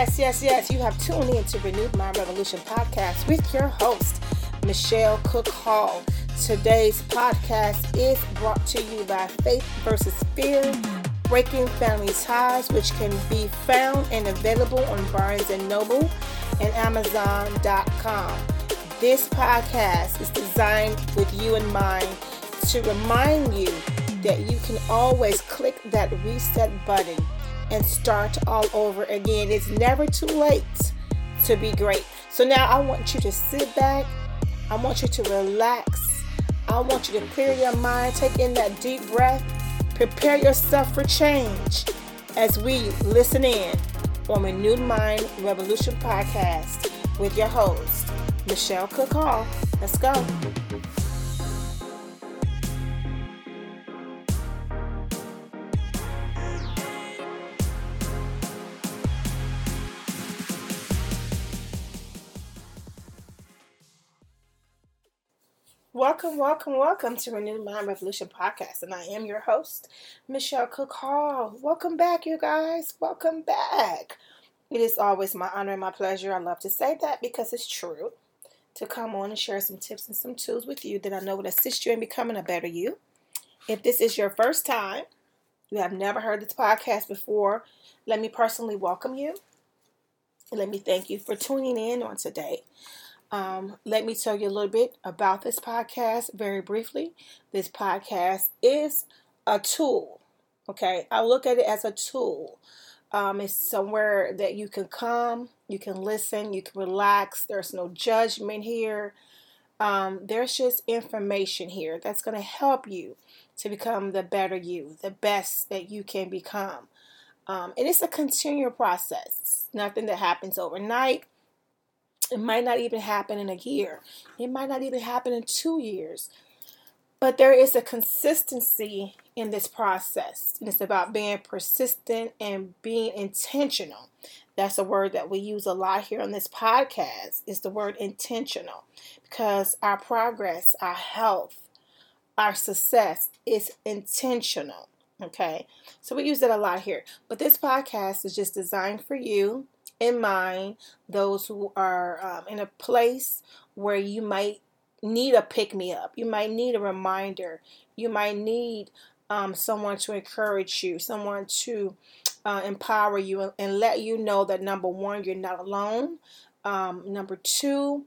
Yes, yes, yes. You have tuned in to Renewed Mind Revolution podcast with your host, Michelle Cook Hall. Today's podcast is brought to you by Faith versus Fear, Breaking Family Ties, which can be found and available on Barnes and Noble and Amazon.com. This podcast is designed with you in mind to remind you that you can always click that reset button and start all over again. It's never too late to be great. So now I want you to sit back. I want you to relax. I want you to clear your mind, take in that deep breath, prepare yourself for change as we listen in on Renewed Mind Revolution podcast with your host, Michelle Cook Hall. Let's go. Welcome, welcome, welcome to Renewed Mind Revolution podcast, and I am your host, Michelle Cook Hall. Welcome back, you guys. Welcome back. It is always my honor and my pleasure. I love to say that because it's true to come on and share some tips and some tools with you that I know will assist you in becoming a better you. If this is your first time, you have never heard this podcast before, let me personally welcome you. Let me thank you for tuning in on today. Um, let me tell you a little bit about this podcast very briefly. This podcast is a tool. Okay, I look at it as a tool. Um, it's somewhere that you can come, you can listen, you can relax. There's no judgment here. Um, there's just information here that's going to help you to become the better you, the best that you can become. Um, and it's a continual process, nothing that happens overnight. It might not even happen in a year. It might not even happen in two years. But there is a consistency in this process. And it's about being persistent and being intentional. That's a word that we use a lot here on this podcast is the word intentional because our progress, our health, our success is intentional. Okay. So we use it a lot here. But this podcast is just designed for you in mind those who are um, in a place where you might need a pick me up. You might need a reminder. You might need um, someone to encourage you, someone to uh, empower you, and, and, let you know that number one, you're not alone. Um, number two,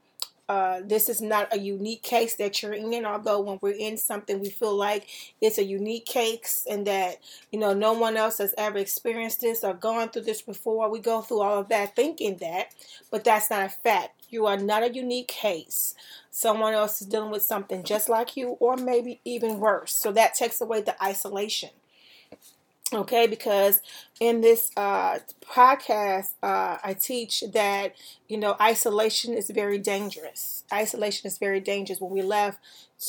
uh, this is not a unique case that you're in, although when we're in something, we feel like it's a unique case and that, you know, no one else has ever experienced this or gone through this before. We go through all of that thinking that, but that's not a fact. You are not a unique case. Someone else is dealing with something just like you, or maybe even worse. So that takes away the isolation okay because in this uh, podcast uh, i teach that you know isolation is very dangerous. Isolation is very dangerous. When we left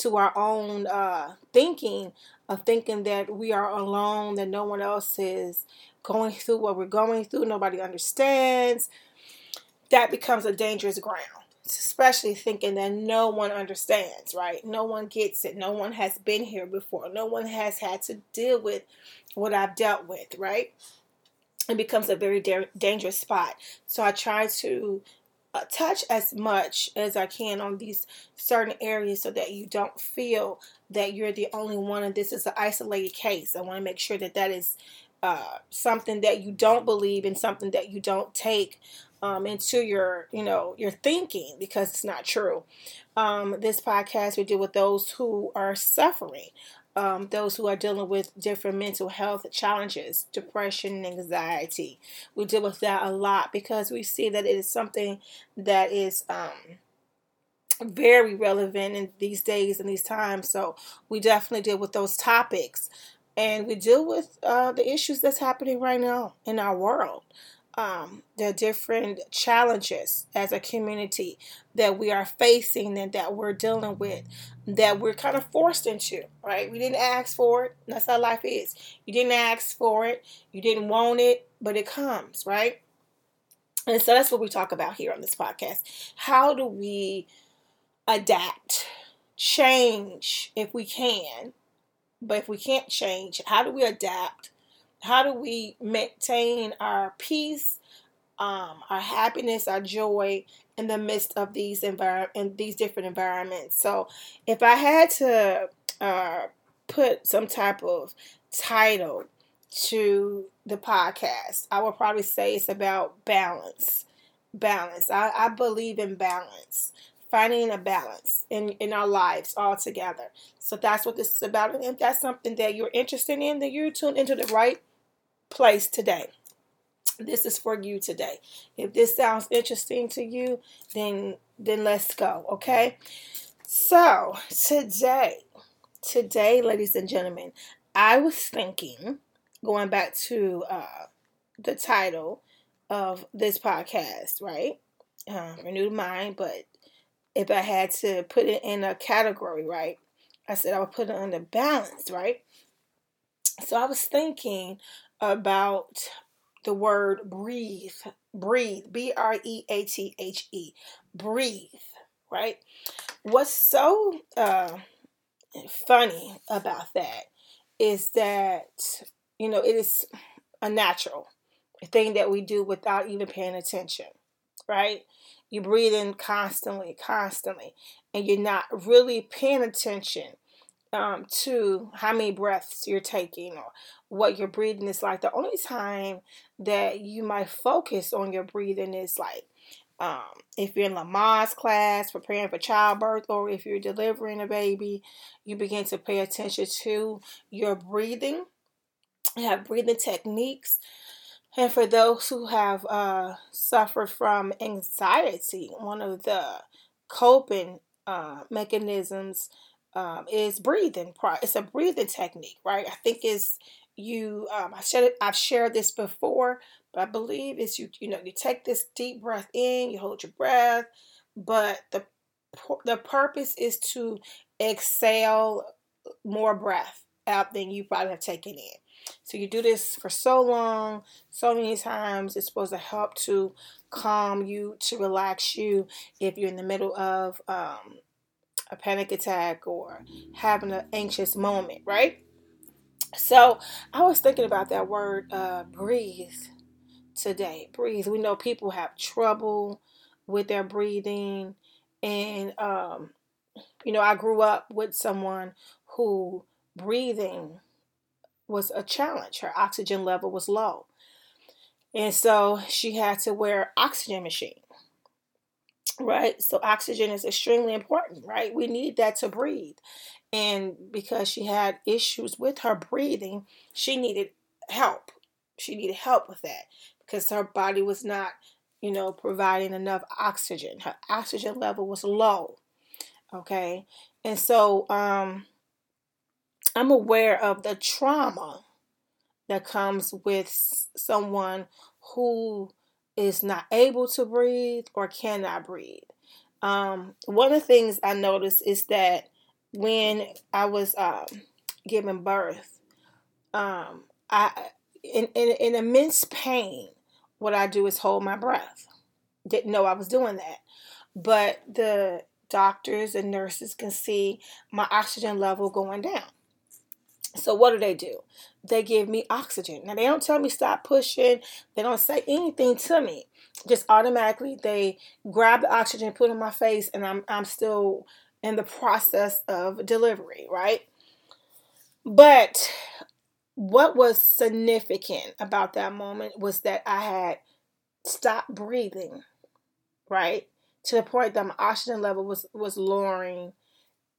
to our own uh, thinking of thinking that we are alone that no one else is going through what we're going through nobody understands that becomes a dangerous ground especially thinking that no one understands, right? No one gets it. No one has been here before. No one has had to deal with what I've dealt with, right? It becomes a very da- dangerous spot. So I try to uh, touch as much as I can on these certain areas so that you don't feel that you're the only one and this is an isolated case. I want to make sure that that is uh, something that you don't believe and something that you don't take um, into your, you know, your thinking because it's not true. Um, this podcast we deal with those who are suffering, um, those who are dealing with different mental health challenges, depression, anxiety. We deal with that a lot because we see that it is something that is um, very relevant in these days and these times. So we definitely deal with those topics, and we deal with uh, the issues that's happening right now in our world um, the different challenges as a community that we are facing and that we're dealing with that we're kind of forced into, right? We didn't ask for it. That's how life is. You didn't ask for it, you didn't want it, but it comes, right? And so that's what we talk about here on this podcast. How do we adapt, change if we can? But if we can't change, how do we adapt how do we maintain our peace, um, our happiness, our joy in the midst of these envir- in these different environments. So, if I had to uh, put some type of title to the podcast, I would probably say it's about balance. Balance. I, I believe in balance finding a balance in, in our lives all together. So that's what this is about. And if that's something that you're interested in, then you're tuned into the right place today. This is for you today. If this sounds interesting to you, then then let's go, okay? So, today, today, ladies and gentlemen, I was thinking, going back to uh, the title of this podcast, right? Um, renewed mind, but if I had to put it in a category, right? I said I would put it under balance, right? So I was thinking about the word breathe, breathe, B R E A T H E, breathe, right? What's so uh, funny about that is that, you know, it is a natural thing that we do without even paying attention, right? you breathe in constantly, constantly, and you're not really paying attention um, to how many breaths you're taking or what your breathing is like. The only time that you might focus on your breathing is like um, if you're in Lamaze class preparing for childbirth or if you're delivering a baby, you begin to pay attention to your breathing. You have breathing techniques and for those who have uh, suffered from anxiety, one of the coping uh, mechanisms um, is breathing. It's a breathing technique, right? I think it's you. Um, I said I've shared this before, but I believe it's you. You know, you take this deep breath in, you hold your breath, but the the purpose is to exhale more breath out than you probably have taken in. So you do this for so long, so many times. It's supposed to help to calm you, to relax you if you're in the middle of um, a panic attack or having an anxious moment, right? So I was thinking about that word, uh, breathe, today. Breathe. We know people have trouble with their breathing, and um, you know, I grew up with someone who breathing was a challenge. Her oxygen level was low. And so she had to wear oxygen machine. Right? So oxygen is extremely important, right? We need that to breathe. And because she had issues with her breathing, she needed help. She needed help with that because her body was not, you know, providing enough oxygen. Her oxygen level was low. Okay? And so um I'm aware of the trauma that comes with someone who is not able to breathe or cannot breathe. Um, one of the things I noticed is that when I was um, giving birth, um, I in, in, in immense pain, what I do is hold my breath. Didn't know I was doing that, but the doctors and nurses can see my oxygen level going down. So what do they do? They give me oxygen. Now they don't tell me stop pushing. They don't say anything to me. Just automatically they grab the oxygen, put it in my face, and I'm I'm still in the process of delivery, right? But what was significant about that moment was that I had stopped breathing, right? To the point that my oxygen level was was lowering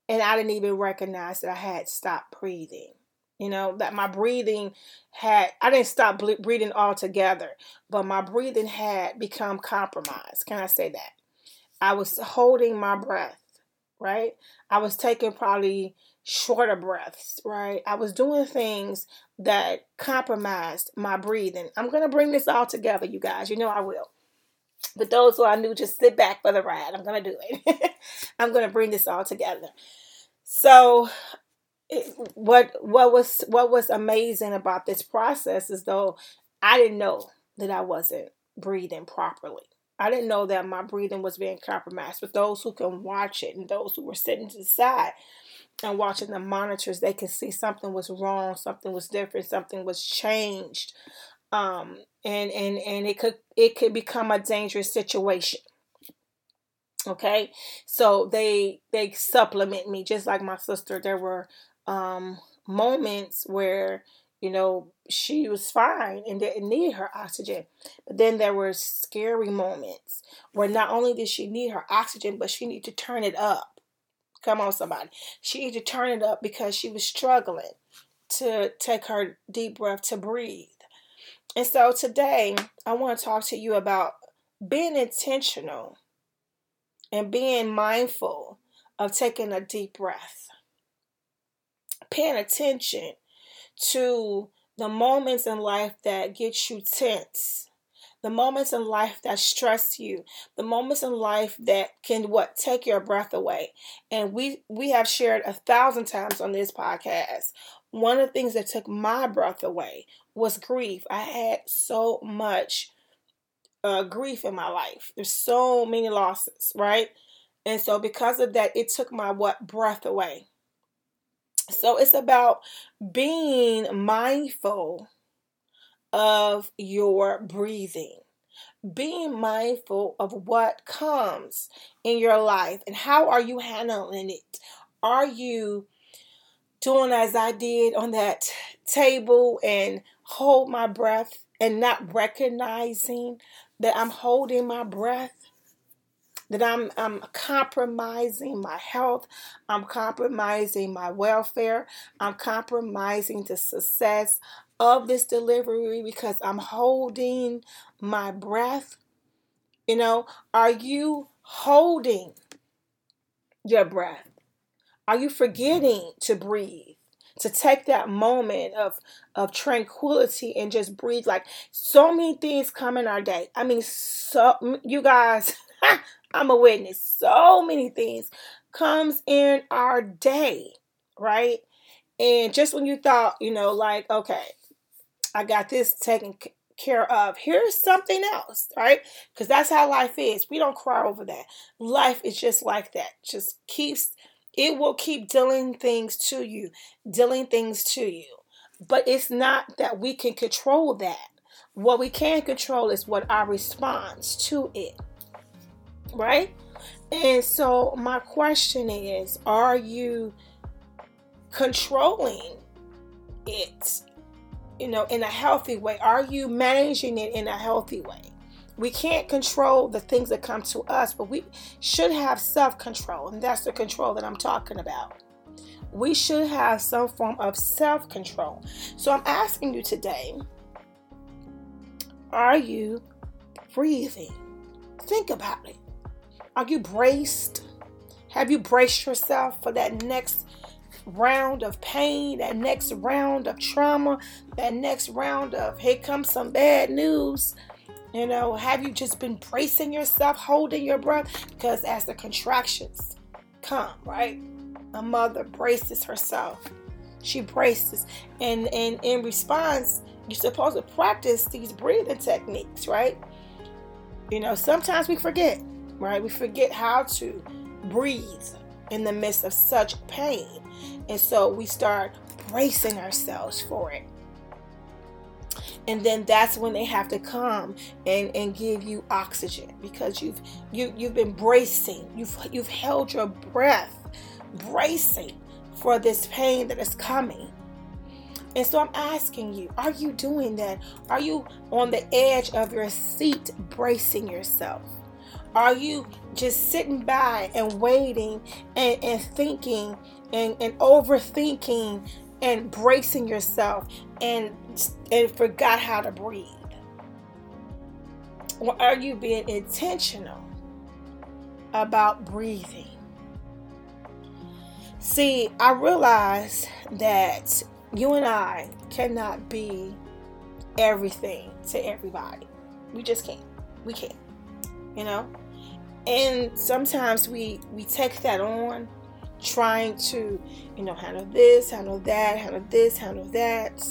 and I didn't even recognize that I had stopped breathing. You know, that my breathing had, I didn't stop breathing altogether, but my breathing had become compromised. Can I say that? I was holding my breath, right? I was taking probably shorter breaths, right? I was doing things that compromised my breathing. I'm to bring this all together, you guys. You know I will. But those who I knew, just sit back for the ride. I'm to do it. I'm to bring this all together. So what what was what was amazing about this process is though I didn't know that I wasn't breathing properly. I didn't know that my breathing was being compromised. But those who can watch it and those who were sitting to the side and watching the monitors, they can see something was wrong, something was different, something was changed. Um, and and and it could it could become a dangerous situation okay so they they supplement me just like my sister there were um moments where you know she was fine and didn't need her oxygen. But then there were scary moments where not only did she need her oxygen but she needed to turn it up. Come on somebody. She needed to turn it up because she was struggling to take her deep breath to breathe. And so today i want to talk to you about being intentional and being mindful of taking a deep breath, paying attention to the moments in life that get you tense, the moments in life that stress you, the moments in life that can what take your breath away. And we we have shared a thousand times on this podcast. One of the things that took my breath away was grief. I had so much uh, grief in my life. There's so many losses, right? And so because of that, it took my what breath away. So it's about being mindful of your breathing. Being mindful of what comes in your life and how are you handling it? Are you doing as I did on that table and hold my breath and not recognizing that I'm holding my breath, that I'm, I'm compromising my health, I'm compromising my welfare, I'm compromising the success of this delivery because I'm holding my breath. You know, are you holding your breath? Are you forgetting to breathe? to take that moment of of tranquility and just breathe like so many things come in our day i mean so you guys i'm a witness so many things comes in our day right and just when you thought you know like okay i got this taken care of here's something else right because that's how life is we don't cry over that life is just like that just keeps it will keep dealing things to you, dealing things to you. But it's not that we can control that. What we can control is what our response to it. Right? And so, my question is Are you controlling it, you know, in a healthy way? Are you managing it in a healthy way? we can't control the things that come to us, but we should have self control. And that's the control that I'm talking about. We should have some form of self control. So I'm asking you today are you breathing? Think about it. Are you braced? Have you braced yourself for that next round of pain, that next round of trauma, that next round of here comes some bad news? You know, have you just been bracing yourself, holding your breath? Because as the contractions come, right? A mother braces herself. She braces. And, and in response, you're supposed to practice these breathing techniques, right? You know, sometimes we forget, right? We forget how to breathe in the midst of such pain. And so we start bracing ourselves for it. And then that's when they have to come and, and give you oxygen because you've you you've been bracing. You've you've held your breath bracing for this pain that is coming. And so i'm asking you are you doing that? Are you on the edge of your seat bracing yourself are you just sitting by and waiting and, and thinking and, and overthinking and bracing yourself and and forgot how to breathe? Or are you being intentional about breathing? See, I realize that you and I cannot be everything to everybody. We just can't. We can't. You know? And sometimes we we take that on trying to, you know, handle this, handle that, handle this, handle that,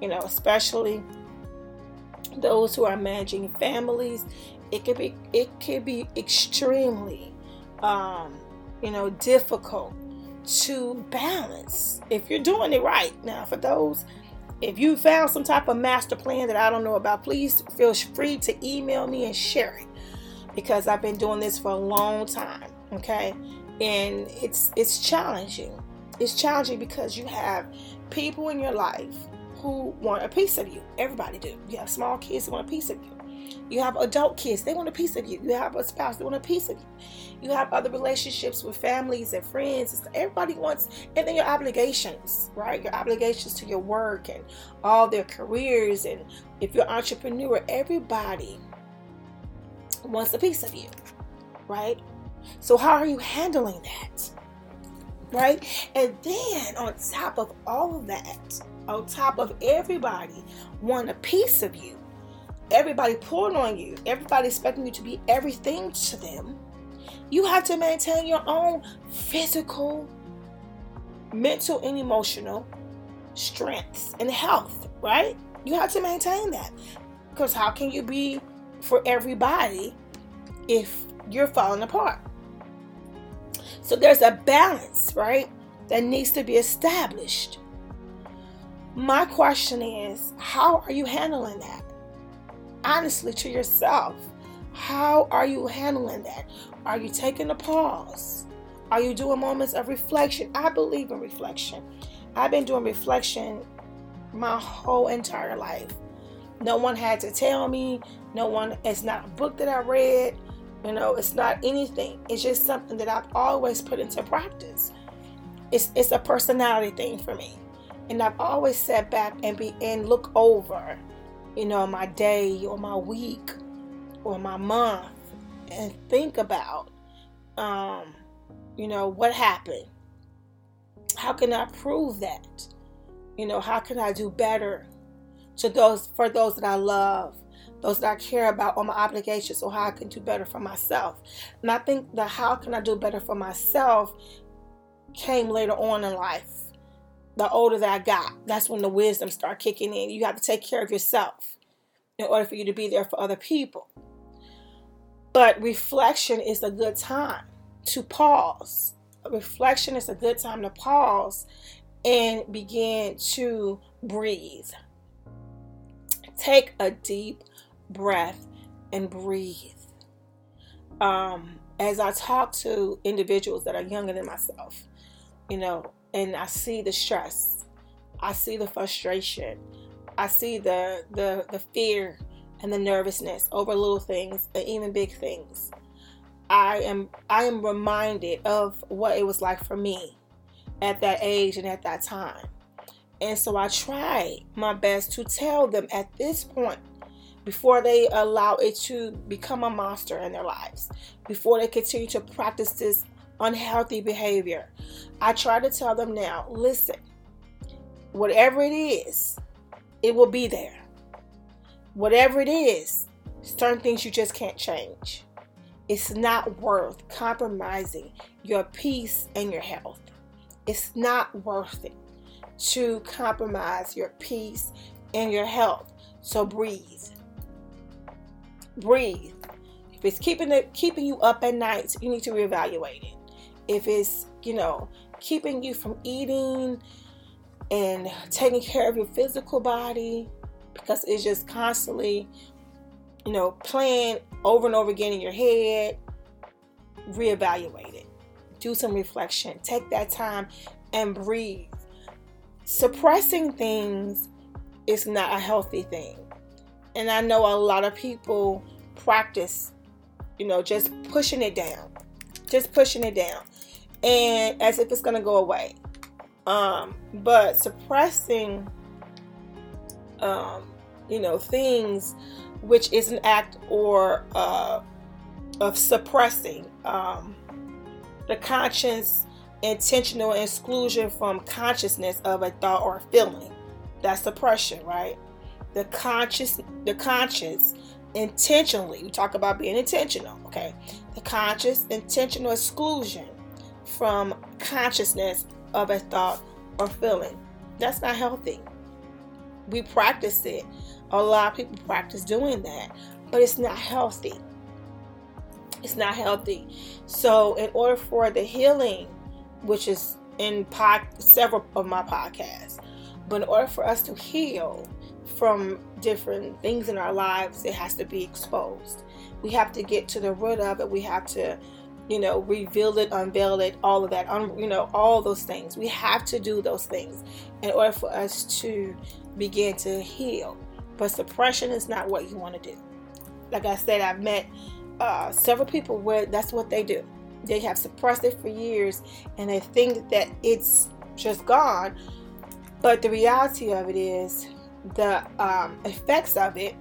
you know, especially those who are managing families. It could be it could be extremely um, you know, difficult to balance if you're doing it right. Now, for those If you found some type of master plan that I don't know about, please feel free to email me and share it because I've been doing this for a long time. Okay, and it's it's challenging. It's challenging because you have people in your life who want a piece of you. Everybody do. You have small kids who want a piece of you. You have adult kids, they want a piece of you. You have a spouse, they want a piece of you. You have other relationships with families and friends. Everybody wants, and then your obligations, right? Your obligations to your work and all their careers. And if you're an entrepreneur, everybody wants a piece of you, right? So, how are you handling that? Right? And then, on top of all of that, on top of everybody want a piece of you, everybody pulling on you, everybody expecting you to be everything to them, you have to maintain your own physical, mental, and emotional strengths and health, right? You have to maintain that. Because how can you be for everybody if you're falling apart? So there's a balance, right, that needs to be established. My question is, how are you handling that? honestly to yourself. How are you handling that? Are you taking a pause? Are you doing moments of reflection? I believe in reflection. I've been doing reflection my whole entire life. No one had to tell me. No one, it's not a book that I read. You know, it's not anything. It's just something that I've always put into practice. It's, it's a personality thing for me. And I've always sat back and be and look over you know, my day or my week or my month and think about, um, you know, what happened. How can I prove that? You know, how can I do better to those for those that I love, those that I care about, or my obligations, or how I can do better for myself. And I think the how can I do better for myself came later on in life the older that I got, that's when the wisdom start kicking in. You have to take care of yourself in order for you to be there for other people. But reflection is a good time to pause. Reflection is a good time to pause and begin to breathe. Take a deep breath and breathe. Um, as I talk to individuals that are younger than myself, you know, and I see the stress, I see the frustration, I see the the the fear and the nervousness over little things and even big things. I am I am reminded of what it was like for me at that age and at that time. And so I try my best to tell them at this point before they allow it to become a monster in their lives, before they continue to practice this unhealthy behavior. I try to tell them now listen, whatever it is, it will be there. Whatever it is, certain things you just can't change. It's not worth compromising your peace and your health. It's not worth it to compromise your peace and your health. So breathe. Breathe. If it's keeping it keeping you up at night, you need to reevaluate it if it's, you know, keeping you from eating and taking care of your physical body because it's just constantly, you know, playing over and over again in your head, reevaluate it. Do some reflection. Take that time and breathe. Suppressing things is not a healthy thing. And I know a lot of people practice, you know, just pushing it down. Just pushing it down and as if it's going to go away. Um, but suppressing, um, you know, things which is an act or uh, of suppressing um, the conscious intentional exclusion from consciousness of a thought or feeling. That's suppression, right? The conscious, the conscious intentionally. We talk about being intentional, okay? The conscious intentional exclusion from consciousness of a thought or feeling. That's not healthy. We practice it. A lot of people practice doing that, but it's not healthy. It's not healthy. So, in order for the healing, which is in pod, several of my podcasts, But in order for us to heal from different things in our lives, it has to be exposed. We have to get to the root of it. We have to, you know, reveal it, unveil it, all of that, un, you know, all those things. We have to do those things in order for us to begin to heal. But suppression is not what you want to do. Like I said, I've met uh, several people where that's what they do. They have suppressed it for years and they think that it's just gone. But the reality of it is the um, effects of it,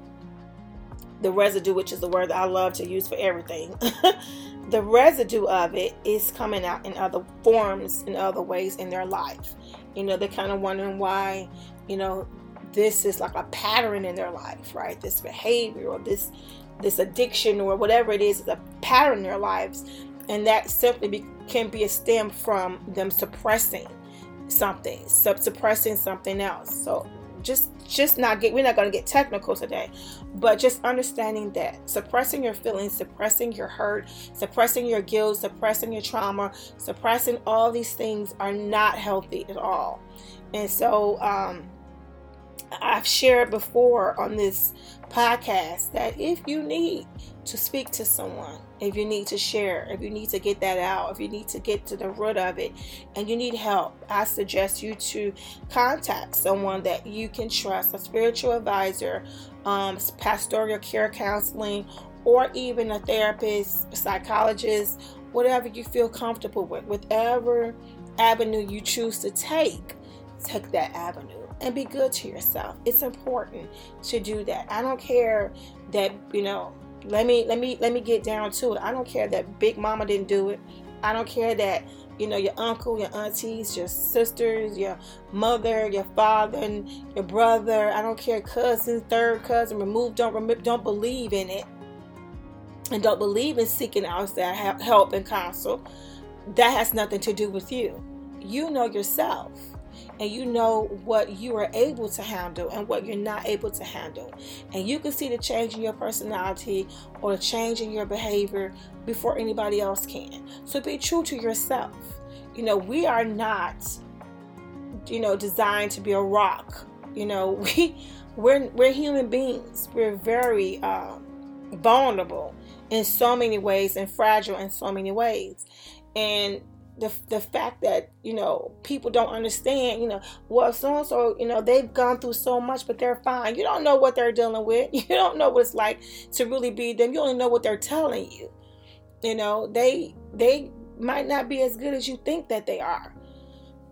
the residue, which is the word that I love to use for everything, the residue of it is coming out in other forms, in other ways in their life. You know, they're kind of wondering why, you know, this is like a pattern in their life, right? This behavior or this this addiction or whatever it is, is a pattern in their lives, and that simply be, can be a stem from them suppressing something, sub suppressing something else. So just just not get we're not going to get technical today but just understanding that suppressing your feelings suppressing your hurt suppressing your guilt suppressing your trauma suppressing all these things are not healthy at all and so um I've shared before on this podcast that if you need to speak to someone, if you need to share, if you need to get that out, if you need to get to the root of it, and you need help, I suggest you to contact someone that you can trust a spiritual advisor, um, pastoral care counseling, or even a therapist, psychologist, whatever you feel comfortable with, whatever avenue you choose to take, take that avenue and be good to yourself. It's important to do that. I don't care that, you know, let me let me let me get down to it. I don't care that big mama didn't do it. I don't care that you know your uncle, your aunties, your sisters, your mother, your father, and your brother. I don't care cousin, third cousin, remove, don't remove, don't believe in it, and don't believe in seeking outside help and counsel. That has nothing to do with you. You know yourself and you know what you are able to handle and what you're not able to handle. And you can see the change in your personality or the change in your behavior before anybody else can. So be true to yourself. You know, we are not, you know, designed to be a rock. You know, we we're we're human beings. We're very um, vulnerable in so many ways and fragile in so many ways. And the, the fact that you know people don't understand you know well so and so you know they've gone through so much but they're fine. You don't know what they're dealing with. You don't know what it's like to really be them. You only know what they're telling you. You know they they might not be as good as you think that they are.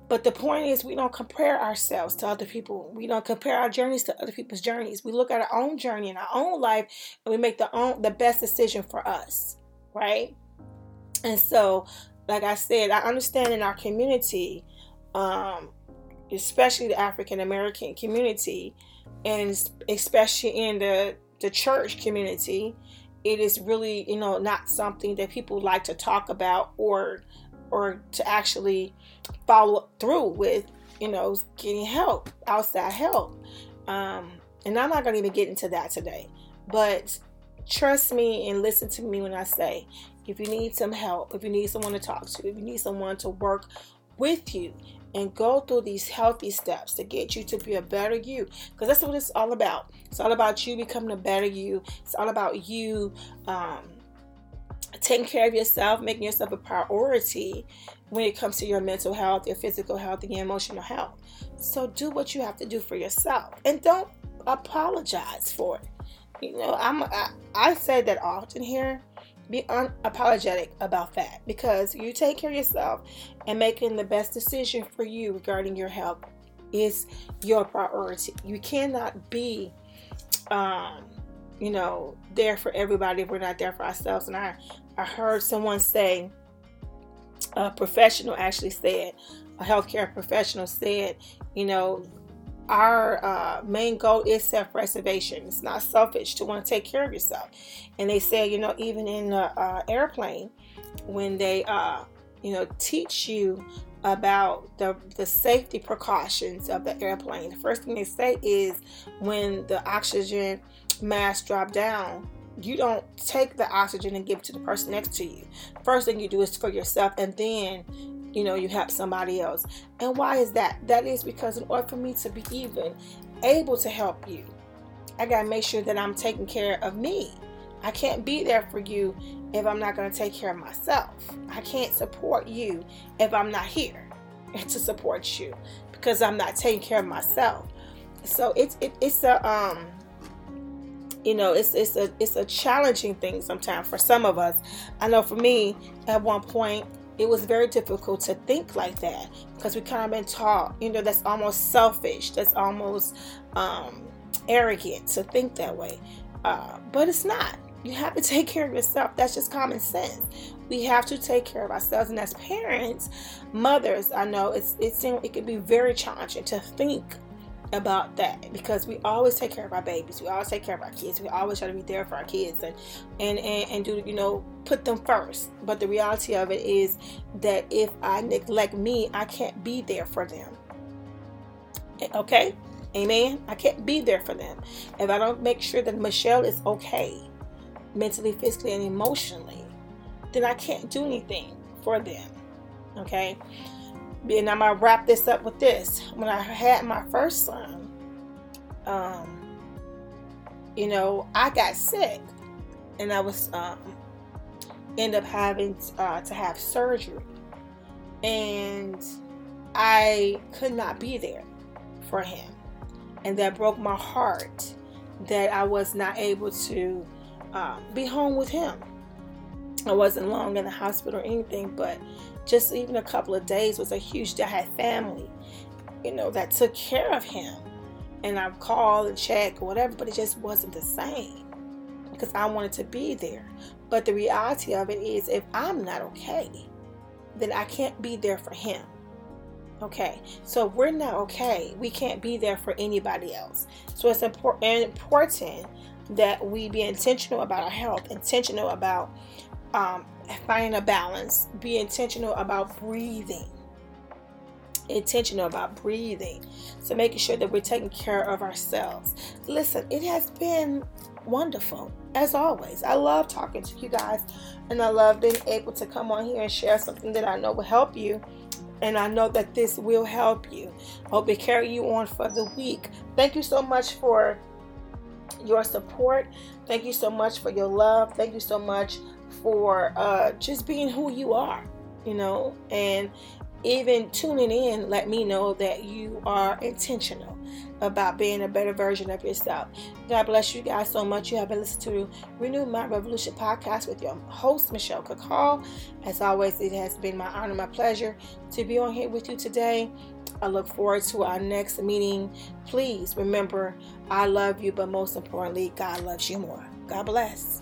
But the point is we don't compare ourselves to other people. We don't compare our journeys to other people's journeys. We look at our own journey and our own life and we make the own the best decision for us right? And so like I said, I understand in our community, um, especially the African American community, and especially in the the church community, it is really you know not something that people like to talk about or or to actually follow through with you know getting help outside help. Um, and i'm not going to even get into that today but trust me and listen to me when i say if you need some help, if you need someone to talk to, if you need someone to work with you and go through these healthy steps to get you to be a better you because that's what it's all about. It's all about you becoming a better you. It's all about you um, taking care of yourself making yourself a priority when it comes to your mental health your physical health and your emotional health. So do what you have to do for yourself and don't apologize for it. You know i'm i, I say that often here be unapologetic about that because you take care of yourself and making the best decision for you regarding your health is your priority. You cannot be, um, you know, there for everybody if we're not there for ourselves. And I, I heard someone say, a professional actually said, a healthcare professional said, you know, our uh, main goal is self-preservation. It's not selfish to want to take care of yourself. And they say, you know, even in the uh, airplane, when they, uh, you know, teach you about the, the safety precautions of the airplane, the first thing they say is when the oxygen mask drop down, you don't take the oxygen and give it to the person next to you. First thing you do is for yourself, and then you know, you help somebody else. And why is that? That is because in order for me to be even able to help you, I got to make sure that I'm taking care of me. I can't be there for you if I'm not going to take care of myself. I can't support you if I'm not here to support you because I'm not taking care of myself. So it's it, it's a um you know it's it's a it's a challenging thing sometimes for some of us. I know for me at one point it was very difficult to think like that because we kind of been taught you know that's almost selfish that's almost um, arrogant to think that way. Uh, but it's not. You have to take care of yourself. That's just common sense. We have to take care of ourselves. And as parents mothers i know it's it seems it can be very challenging to think about that because we always take care of our babies. We always take care of our kids. We always try to be there for our kids and and and, and do you know put them first. But the reality of it is that if i neglect me i can't be there for them. Eh, okay? Amen? I can't be there for them. If i don't make sure that michelle is okay mentally physically and emotionally then i can't do anything for them. Okay and I'm gonna wrap this up with this. When I had my first son, um, you know, I got sick, and I was um, end up having uh, to have surgery, and I could not be there for him, and that broke my heart that I was not able to uh, be home with him. I wasn't long in the hospital or anything, but just even a couple of days was a huge I had family, you know, that took care of him. And I've called and checked or whatever, but it just wasn't the same because I wanted to be there. But the reality of it is, if I'm not okay, then I can't be there for him. Okay, so if we're not okay, we can't be there for anybody else. So it's important important that we be intentional about our health, intentional about um, finding a balance. Be intentional about breathing. Intentional about breathing. So making sure that we're taking care of ourselves. Listen, it has been wonderful as always. I love talking to you guys and I love being able to come on here and share something that I know will help you. And I know that this will help you. I hope it carry you on for the week. Thank you so much for your support. Thank you so much for your love. Thank you so much for uh, just being who you are, you know, and even tuning in, let me know that you are intentional about being a better version of yourself. God bless you guys so much. You have been listening to Renewed Mind Revolution podcast with your host, Michelle Cook Hall. As always, it has been my honor, my pleasure to be on here with you today. I look forward to our next meeting. Please remember, I love you, but most importantly, God loves you more. God bless.